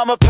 I'm a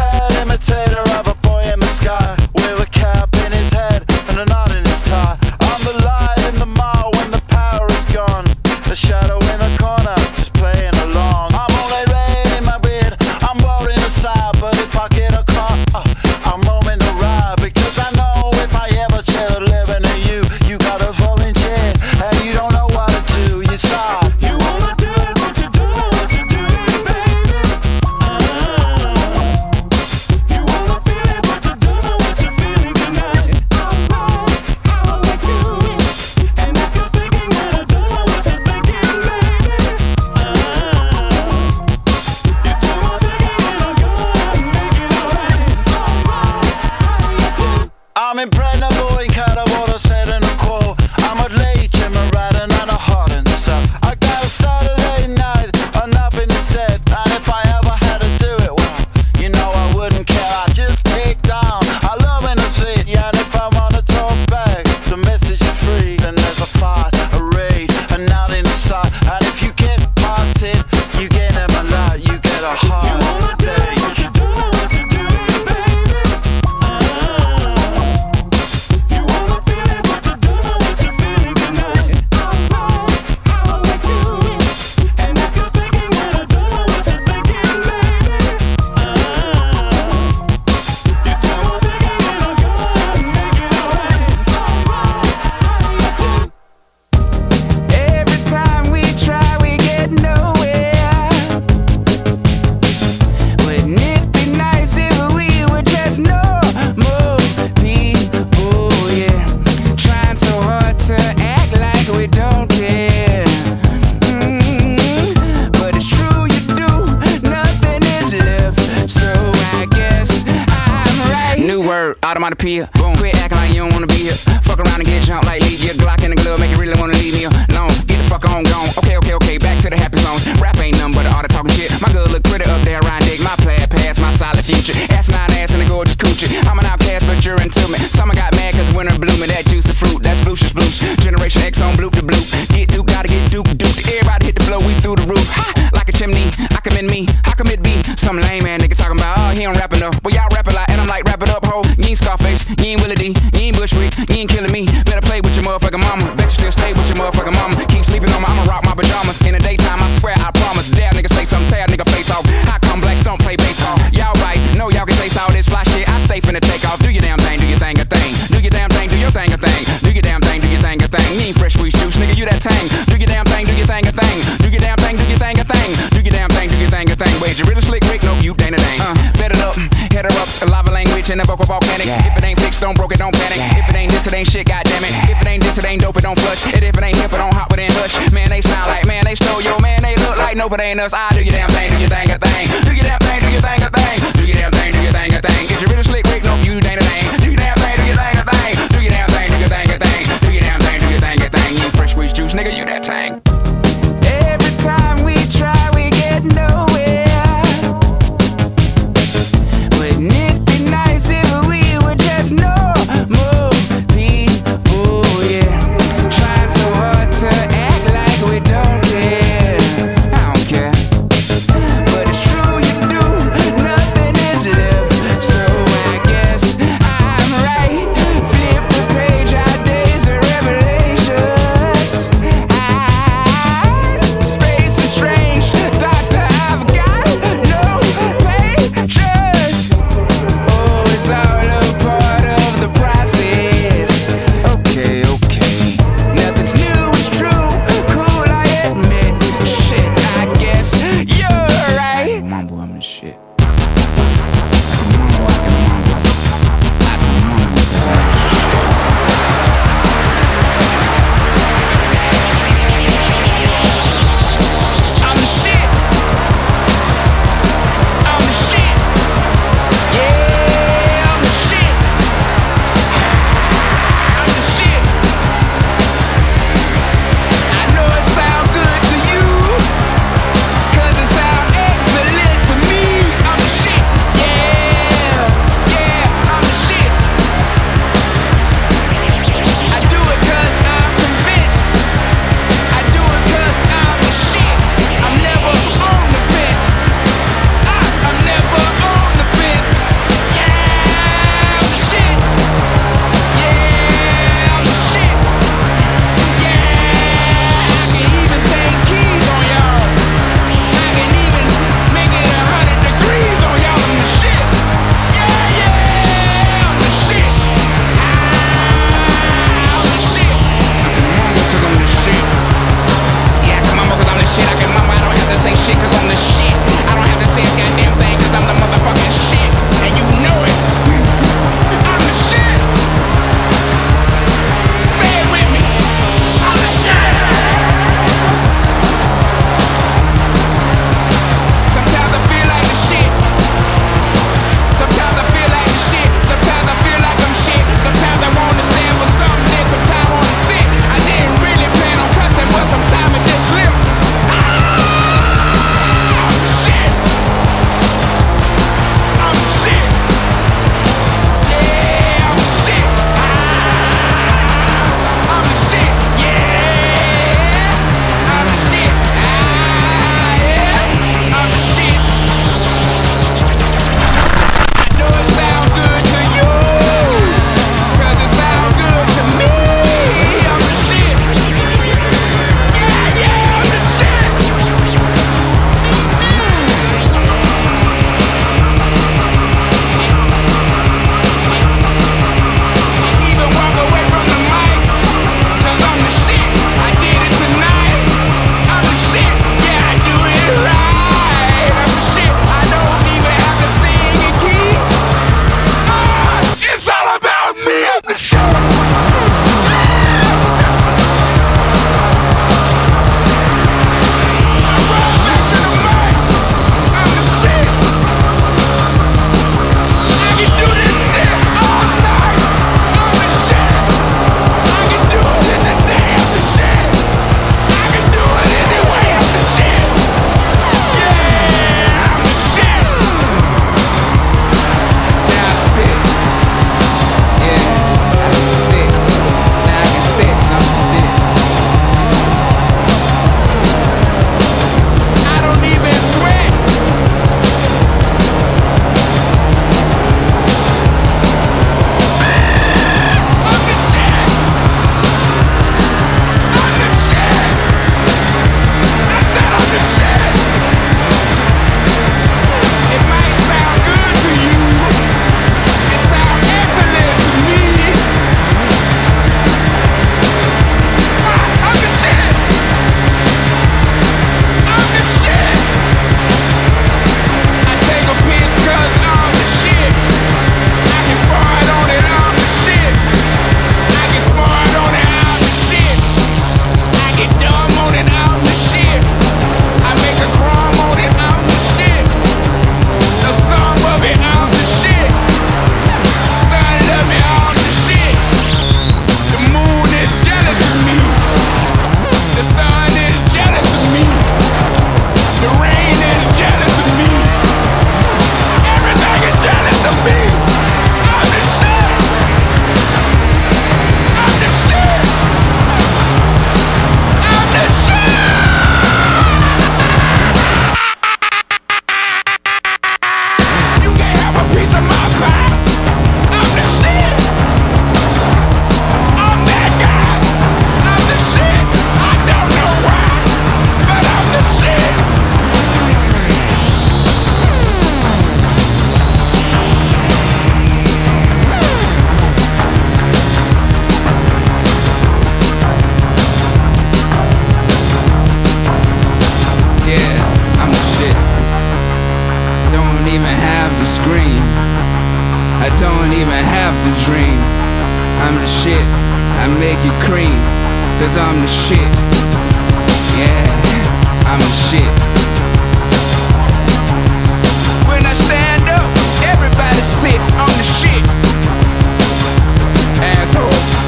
automatopoeia. Boom. Quit acting like you don't wanna be here. Fuck around and get jumped like leave your Glock in the glove, make you really wanna leave me alone. Get the fuck on, gone. Okay, okay, okay, back to the happy zone. Rap ain't nothing but all the talking shit. My girl look pretty up there, Ryan Dick. My plaid past, my solid future. Ass nine ass and a gorgeous coochie. I'm an outcast, but you're into me. Summer got mad cause winter blooming. That juicy fruit, that's blucious blues. Generation X on bloop to bloop. Get duke, gotta get duke, duke. Everybody hit the flow, we through the roof. Ha! Like a chimney, I commend me. How come it be? Some lame man nigga talking about, oh, he don't rap enough. Well, y'all rap a lot, and I'm like, wrap it up, ho. Ain't Scarface, you ain't Willie D, you ain't Bushwick, you ain't killing me. Better play with your motherfucking mama. Bet you still stay with your motherfucking mama. Keep sleeping on me, I'ma rock my pajamas. In the daytime, I swear, I promise. Dare nigga don't broke it, don't panic. If it ain't this, it ain't shit, goddamn it. If it ain't this, it ain't dope, it don't flush. And if it ain't hip, it don't hop within hush. Man, they sound like, man, they stole yo, man, they look like no, but ain't us. I do your damn thing, do your thing, a thing. Do your damn thing, do your thing, a thing. Do your damn thing, do your thing, a thing. Is you really slick, Rick? Nope, you dang a dang. Do your damn thing, do your thing, a thing. Do your damn thing, do your thing, a thing. Do your damn thing, do your thing, a thing. You fresh squeeze juice, nigga, you that tang. scream. I don't even have the dream. I'm the shit, I make you cream. Cause I'm the shit. Yeah, I'm the shit. When I stand up, everybody sit on the shit. Asshole.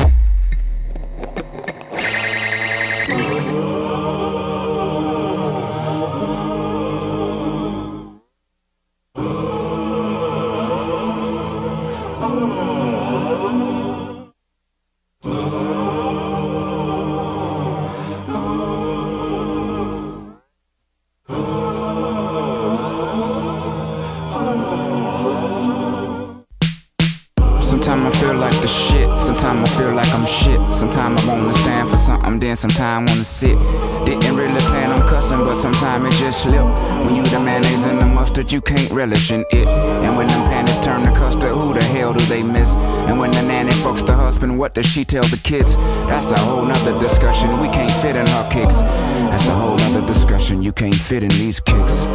Shit. Sometimes I feel like I'm shit. Sometimes I wanna stand for something, then sometimes I wanna sit. Didn't really plan on cussing, but sometimes it just slip. When you the mayonnaise and the mustard, you can't relish in it. And when them panties turn to custard, who the hell do they miss? And when the nanny fucks the husband, what does she tell the kids? That's a whole nother discussion. We can't fit in her kicks. That's a whole nother discussion. You can't fit in these kicks.